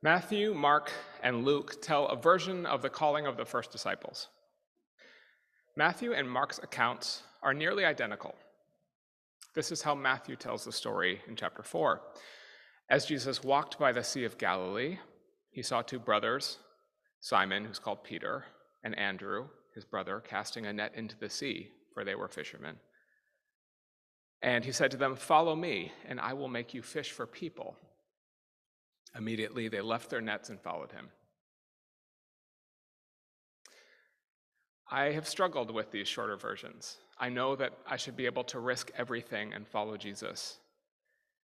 Matthew, Mark, and Luke tell a version of the calling of the first disciples. Matthew and Mark's accounts are nearly identical. This is how Matthew tells the story in chapter 4. As Jesus walked by the Sea of Galilee, he saw two brothers, Simon, who's called Peter, and Andrew, his brother, casting a net into the sea, for they were fishermen. And he said to them, Follow me, and I will make you fish for people. Immediately they left their nets and followed him. I have struggled with these shorter versions. I know that I should be able to risk everything and follow Jesus.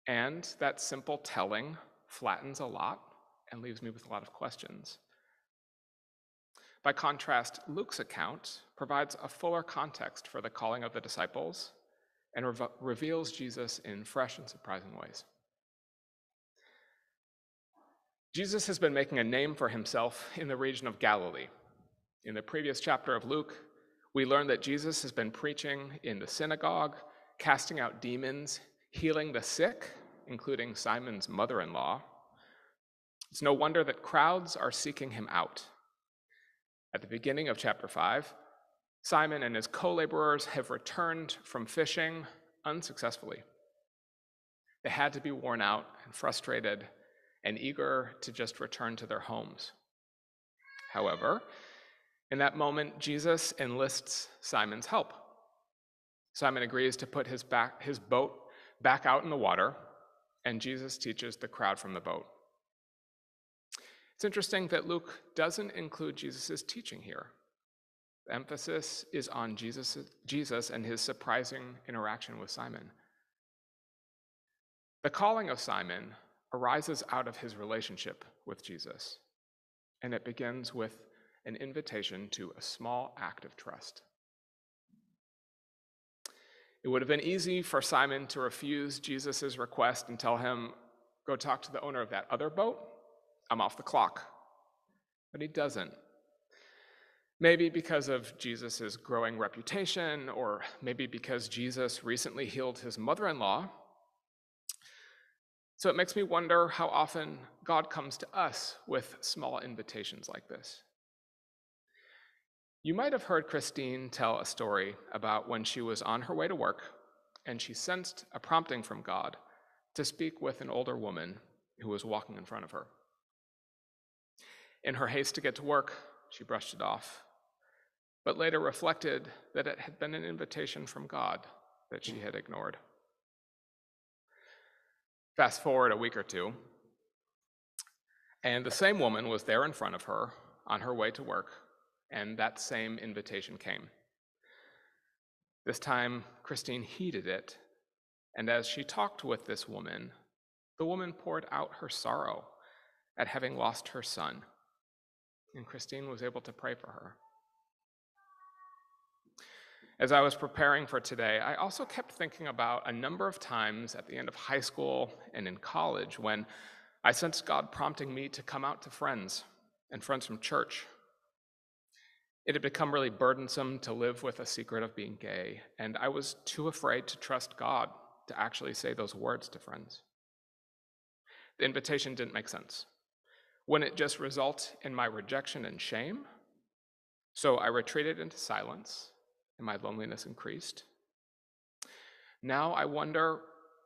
And that simple telling flattens a lot and leaves me with a lot of questions. By contrast, Luke's account provides a fuller context for the calling of the disciples and re- reveals Jesus in fresh and surprising ways. Jesus has been making a name for himself in the region of Galilee. In the previous chapter of Luke, we learn that Jesus has been preaching in the synagogue, casting out demons, healing the sick, including Simon's mother in law. It's no wonder that crowds are seeking him out. At the beginning of chapter 5, Simon and his co laborers have returned from fishing unsuccessfully. They had to be worn out and frustrated and eager to just return to their homes. However, in that moment, Jesus enlists Simon's help. Simon agrees to put his, back, his boat back out in the water, and Jesus teaches the crowd from the boat. It's interesting that Luke doesn't include Jesus' teaching here. The emphasis is on Jesus, Jesus and his surprising interaction with Simon. The calling of Simon arises out of his relationship with Jesus, and it begins with an invitation to a small act of trust. It would have been easy for Simon to refuse Jesus' request and tell him, Go talk to the owner of that other boat. I'm off the clock. But he doesn't. Maybe because of Jesus' growing reputation, or maybe because Jesus recently healed his mother in law so it makes me wonder how often God comes to us with small invitations like this. You might have heard Christine tell a story about when she was on her way to work and she sensed a prompting from God to speak with an older woman who was walking in front of her. In her haste to get to work, she brushed it off, but later reflected that it had been an invitation from God that she had ignored. Fast forward a week or two, and the same woman was there in front of her on her way to work, and that same invitation came. This time, Christine heeded it, and as she talked with this woman, the woman poured out her sorrow at having lost her son, and Christine was able to pray for her. As I was preparing for today, I also kept thinking about a number of times at the end of high school and in college when I sensed God prompting me to come out to friends and friends from church. It had become really burdensome to live with a secret of being gay, and I was too afraid to trust God to actually say those words to friends. The invitation didn't make sense. Wouldn't it just result in my rejection and shame? So I retreated into silence and my loneliness increased. Now I wonder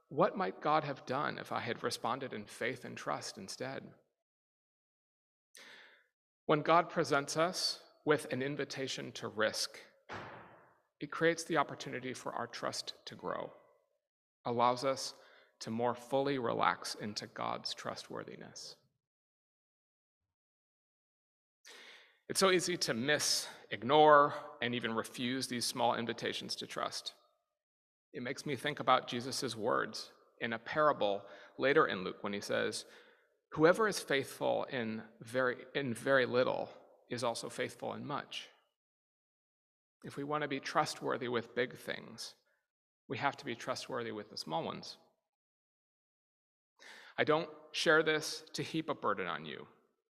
what might God have done if I had responded in faith and trust instead? When God presents us with an invitation to risk, it creates the opportunity for our trust to grow, allows us to more fully relax into God's trustworthiness. It's so easy to miss, ignore, and even refuse these small invitations to trust. It makes me think about Jesus' words in a parable later in Luke when he says, Whoever is faithful in very, in very little is also faithful in much. If we want to be trustworthy with big things, we have to be trustworthy with the small ones. I don't share this to heap a burden on you.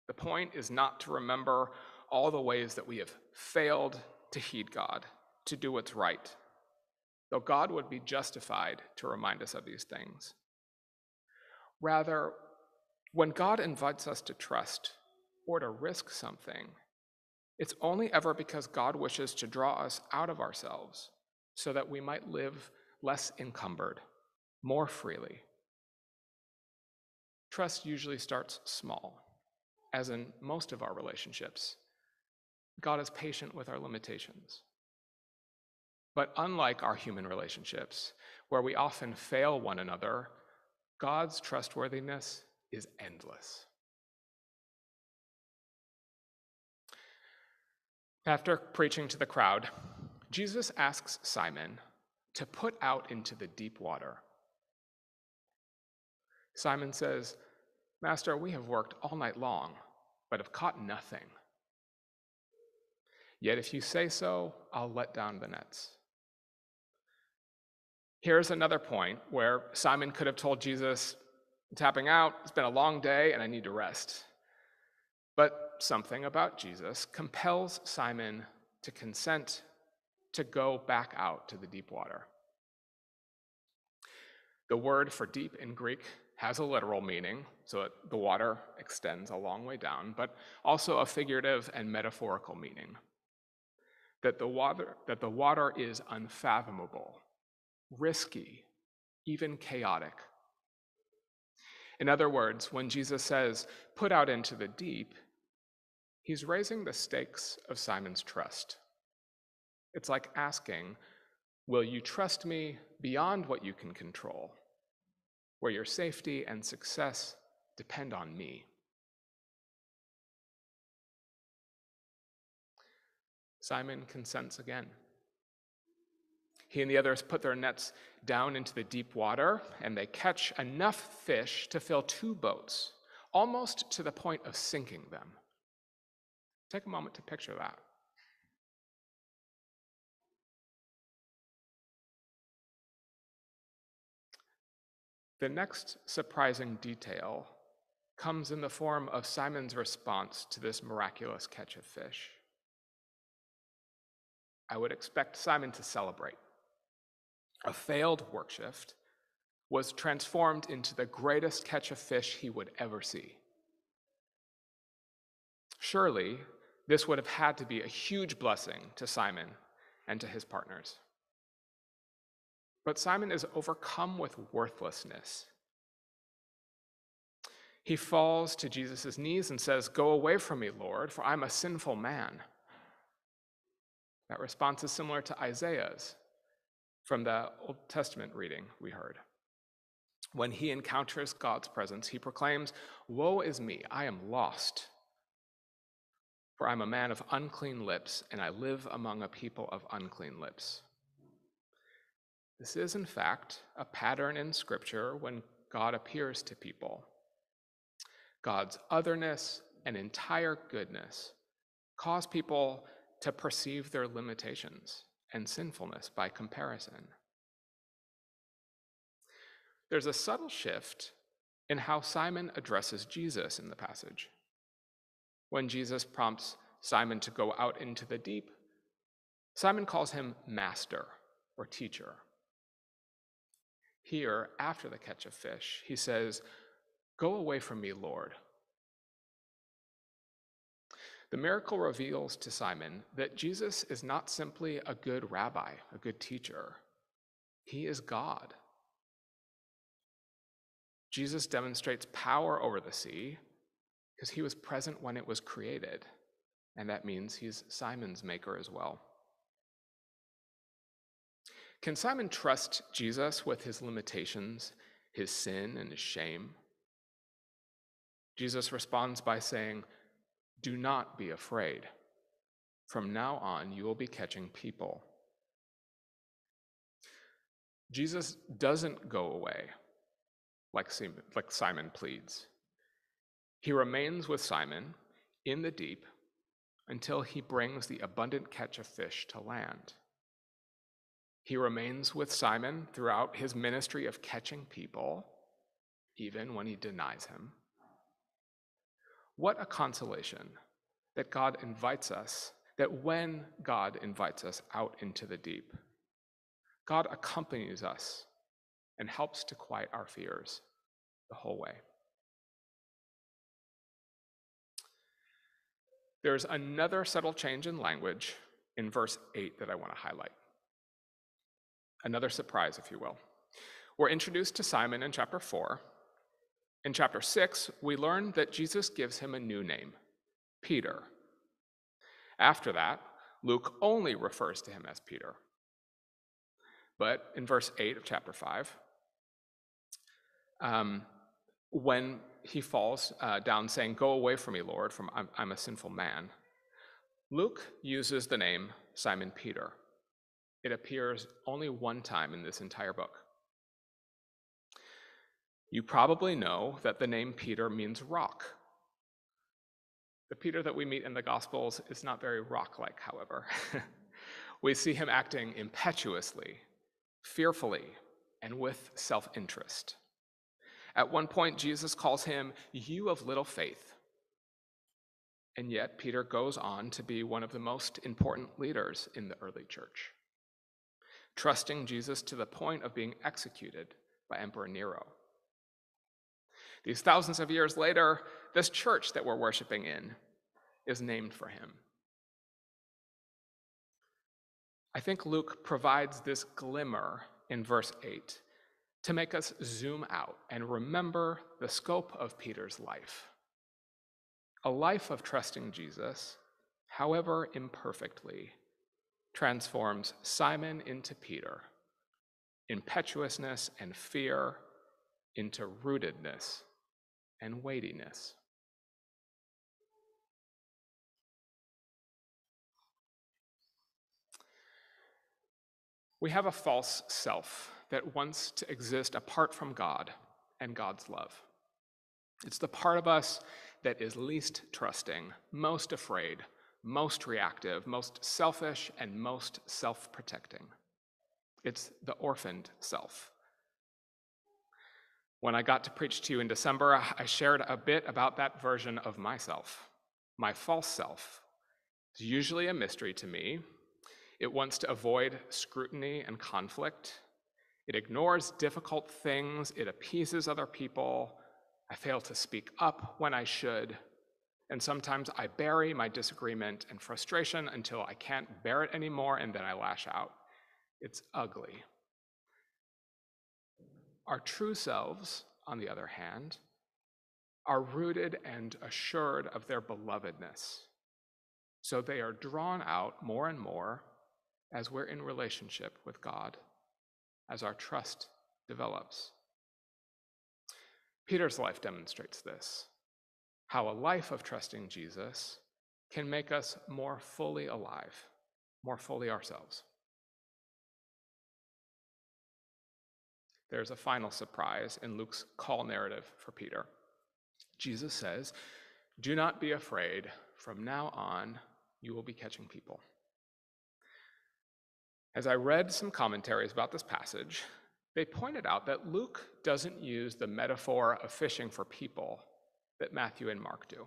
The point is not to remember all the ways that we have failed to heed God, to do what's right, though God would be justified to remind us of these things. Rather, When God invites us to trust or to risk something, it's only ever because God wishes to draw us out of ourselves so that we might live less encumbered, more freely. Trust usually starts small, as in most of our relationships. God is patient with our limitations. But unlike our human relationships, where we often fail one another, God's trustworthiness is endless. After preaching to the crowd, Jesus asks Simon to put out into the deep water. Simon says, Master, we have worked all night long, but have caught nothing. Yet if you say so, I'll let down the nets. Here's another point where Simon could have told Jesus, tapping out, it's been a long day and I need to rest. But something about Jesus compels Simon to consent to go back out to the deep water. The word for deep in Greek has a literal meaning, so the water extends a long way down, but also a figurative and metaphorical meaning. That the water, that the water is unfathomable, risky, even chaotic. In other words, when Jesus says, put out into the deep, he's raising the stakes of Simon's trust. It's like asking, Will you trust me beyond what you can control, where your safety and success depend on me? Simon consents again. He and the others put their nets down into the deep water, and they catch enough fish to fill two boats, almost to the point of sinking them. Take a moment to picture that. The next surprising detail comes in the form of Simon's response to this miraculous catch of fish. I would expect Simon to celebrate. A failed work shift was transformed into the greatest catch of fish he would ever see. Surely, this would have had to be a huge blessing to Simon and to his partners. But Simon is overcome with worthlessness. He falls to Jesus' knees and says, Go away from me, Lord, for I'm a sinful man. That response is similar to Isaiah's from the Old Testament reading we heard. When he encounters God's presence, he proclaims, Woe is me, I am lost. For I'm a man of unclean lips, and I live among a people of unclean lips. This is, in fact, a pattern in Scripture when God appears to people. God's otherness and entire goodness cause people to perceive their limitations and sinfulness by comparison. There's a subtle shift in how Simon addresses Jesus in the passage. When Jesus prompts Simon to go out into the deep, Simon calls him master or teacher. Here, after the catch of fish, he says, Go away from me, Lord. The miracle reveals to Simon that Jesus is not simply a good rabbi, a good teacher, he is God. Jesus demonstrates power over the sea because he was present when it was created, and that means he's Simon's maker as well. Can Simon trust Jesus with his limitations, his sin, and his shame? Jesus responds by saying, Do not be afraid. From now on, you will be catching people. Jesus doesn't go away like Simon pleads. He remains with Simon in the deep until he brings the abundant catch of fish to land. He remains with Simon throughout his ministry of catching people, even when he denies him. What a consolation that God invites us, that when God invites us out into the deep, God accompanies us and helps to quiet our fears the whole way. There's another subtle change in language in verse 8 that I want to highlight. Another surprise, if you will. We're introduced to Simon in chapter 4, in chapter 6, we learn that Jesus gives him a new name, Peter. After that, Luke only refers to him as Peter. But in verse 8 of chapter 5, um, when he falls uh, down saying, Go away from me, Lord, from I'm, I'm a sinful man, Luke uses the name Simon Peter. It appears only one time in this entire book. You probably know that the name Peter means rock. The Peter that we meet in the Gospels is not very rock like, however. we see him acting impetuously, fearfully, and with self interest. At one point, Jesus calls him, You of little faith. And yet, Peter goes on to be one of the most important leaders in the early church, trusting Jesus to the point of being executed by Emperor Nero. These thousands of years later, this church that we're worshiping in is named for him. I think Luke provides this glimmer in verse 8 to make us zoom out and remember the scope of Peter's life. A life of trusting Jesus, however imperfectly, transforms Simon into Peter, impetuousness and fear into rootedness and weightiness. We have a false self that wants to exist apart from God and God's love. It's the part of us that is least trusting, most afraid, most reactive, most selfish, and most self protecting. It's the orphaned self. When I got to preach to you in December, I shared a bit about that version of myself, my false self. It's usually a mystery to me. It wants to avoid scrutiny and conflict. It ignores difficult things. It appeases other people. I fail to speak up when I should. And sometimes I bury my disagreement and frustration until I can't bear it anymore and then I lash out. It's ugly. Our true selves, on the other hand, are rooted and assured of their belovedness. So they are drawn out more and more as we're in relationship with God, as our trust develops. Peter's life demonstrates this how a life of trusting Jesus can make us more fully alive, more fully ourselves. There's a final surprise in Luke's call narrative for Peter. Jesus says, Do not be afraid. From now on, you will be catching people. As I read some commentaries about this passage, they pointed out that Luke doesn't use the metaphor of fishing for people that Matthew and Mark do.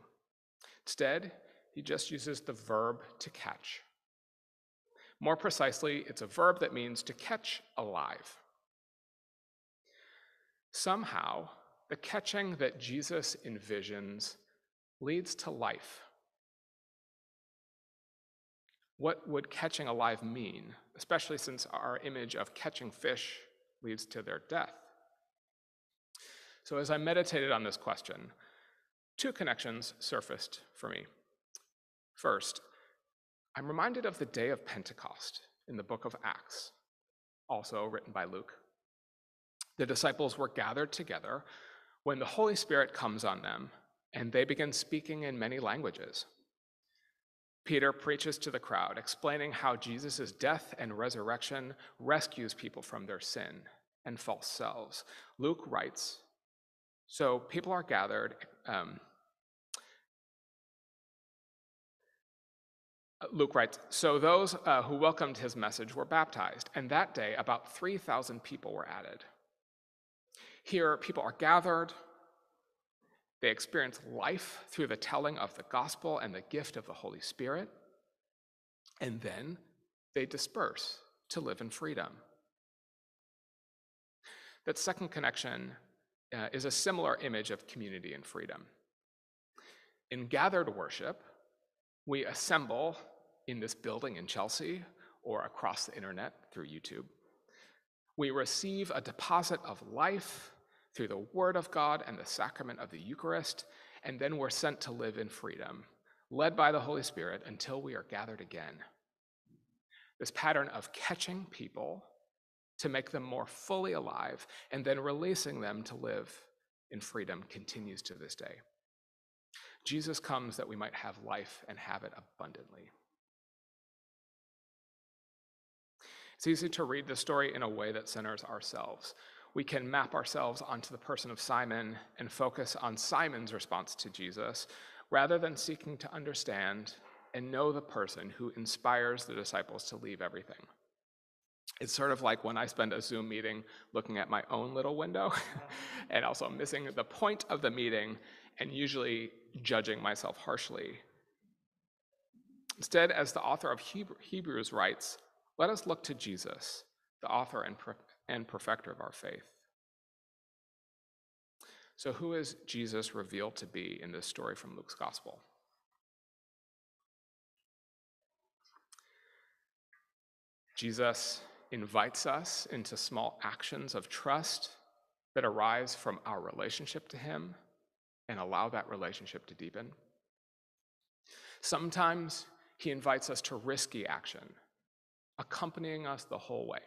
Instead, he just uses the verb to catch. More precisely, it's a verb that means to catch alive. Somehow, the catching that Jesus envisions leads to life. What would catching alive mean, especially since our image of catching fish leads to their death? So, as I meditated on this question, two connections surfaced for me. First, I'm reminded of the day of Pentecost in the book of Acts, also written by Luke the disciples were gathered together when the Holy Spirit comes on them and they begin speaking in many languages. Peter preaches to the crowd, explaining how Jesus' death and resurrection rescues people from their sin and false selves. Luke writes So people are gathered. Um, Luke writes, So those uh, who welcomed his message were baptized, and that day about 3,000 people were added. Here, people are gathered. They experience life through the telling of the gospel and the gift of the Holy Spirit. And then they disperse to live in freedom. That second connection uh, is a similar image of community and freedom. In gathered worship, We assemble in this building in Chelsea or across the internet through YouTube. We receive a deposit of life through the Word of God and the sacrament of the Eucharist, and then we're sent to live in freedom, led by the Holy Spirit until we are gathered again. This pattern of catching people to make them more fully alive and then releasing them to live in freedom continues to this day. Jesus comes that we might have life and have it abundantly. It's easy to read the story in a way that centers ourselves. We can map ourselves onto the person of Simon and focus on Simon's response to Jesus rather than seeking to understand and know the person who inspires the disciples to leave everything. It's sort of like when I spend a Zoom meeting looking at my own little window and also missing the point of the meeting and usually judging myself harshly. Instead, as the author of Hebrews writes, let us look to Jesus, the author and, and perfecter of our faith. So, who is Jesus revealed to be in this story from Luke's gospel? Jesus invites us into small actions of trust that arise from our relationship to Him and allow that relationship to deepen. Sometimes He invites us to risky action accompanying us the whole way.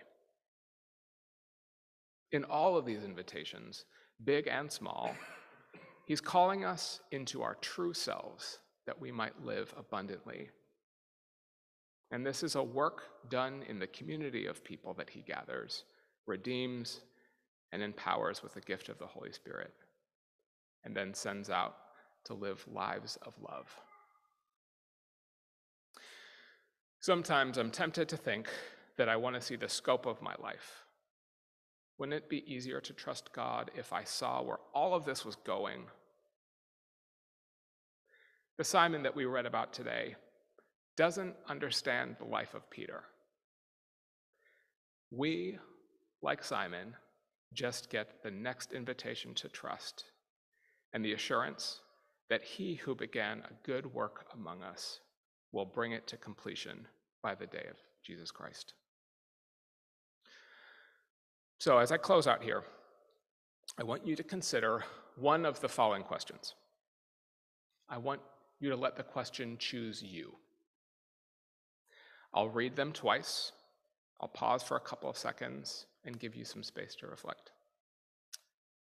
In all of these invitations, big and small, he's calling us into our true selves that we might live abundantly. And this is a work done in the community of people that he gathers, redeems, and empowers with the gift of the Holy Spirit, and then sends out to live lives of love. Sometimes I'm tempted to think that I want to see the scope of my life. Wouldn't it be easier to trust God if I saw where all of this was going? The Simon that we read about today doesn't understand the life of Peter. We, like Simon, just get the next invitation to trust and the assurance that he who began a good work among us will bring it to completion by the day of Jesus Christ. So, as I close out here, I want you to consider one of the following questions. I want you to let the question choose you. I'll read them twice. I'll pause for a couple of seconds and give you some space to reflect.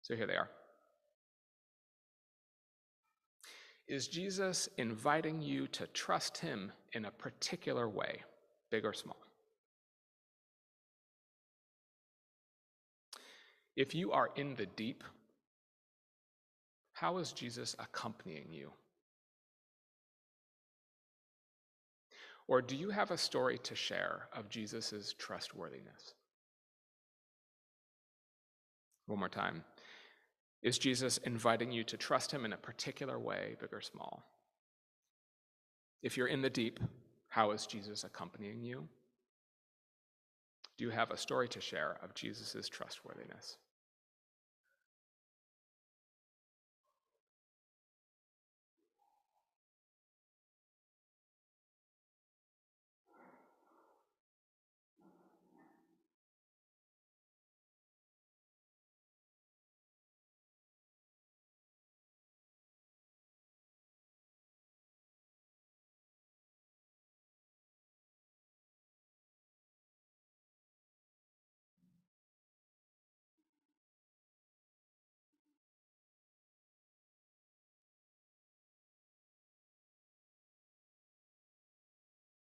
So here they are. Is Jesus inviting you to trust him in a particular way, big or small? If you are in the deep, how is Jesus accompanying you? Or do you have a story to share of Jesus' trustworthiness? One more time. Is Jesus inviting you to trust him in a particular way, big or small? If you're in the deep, how is Jesus accompanying you? Do you have a story to share of Jesus' trustworthiness?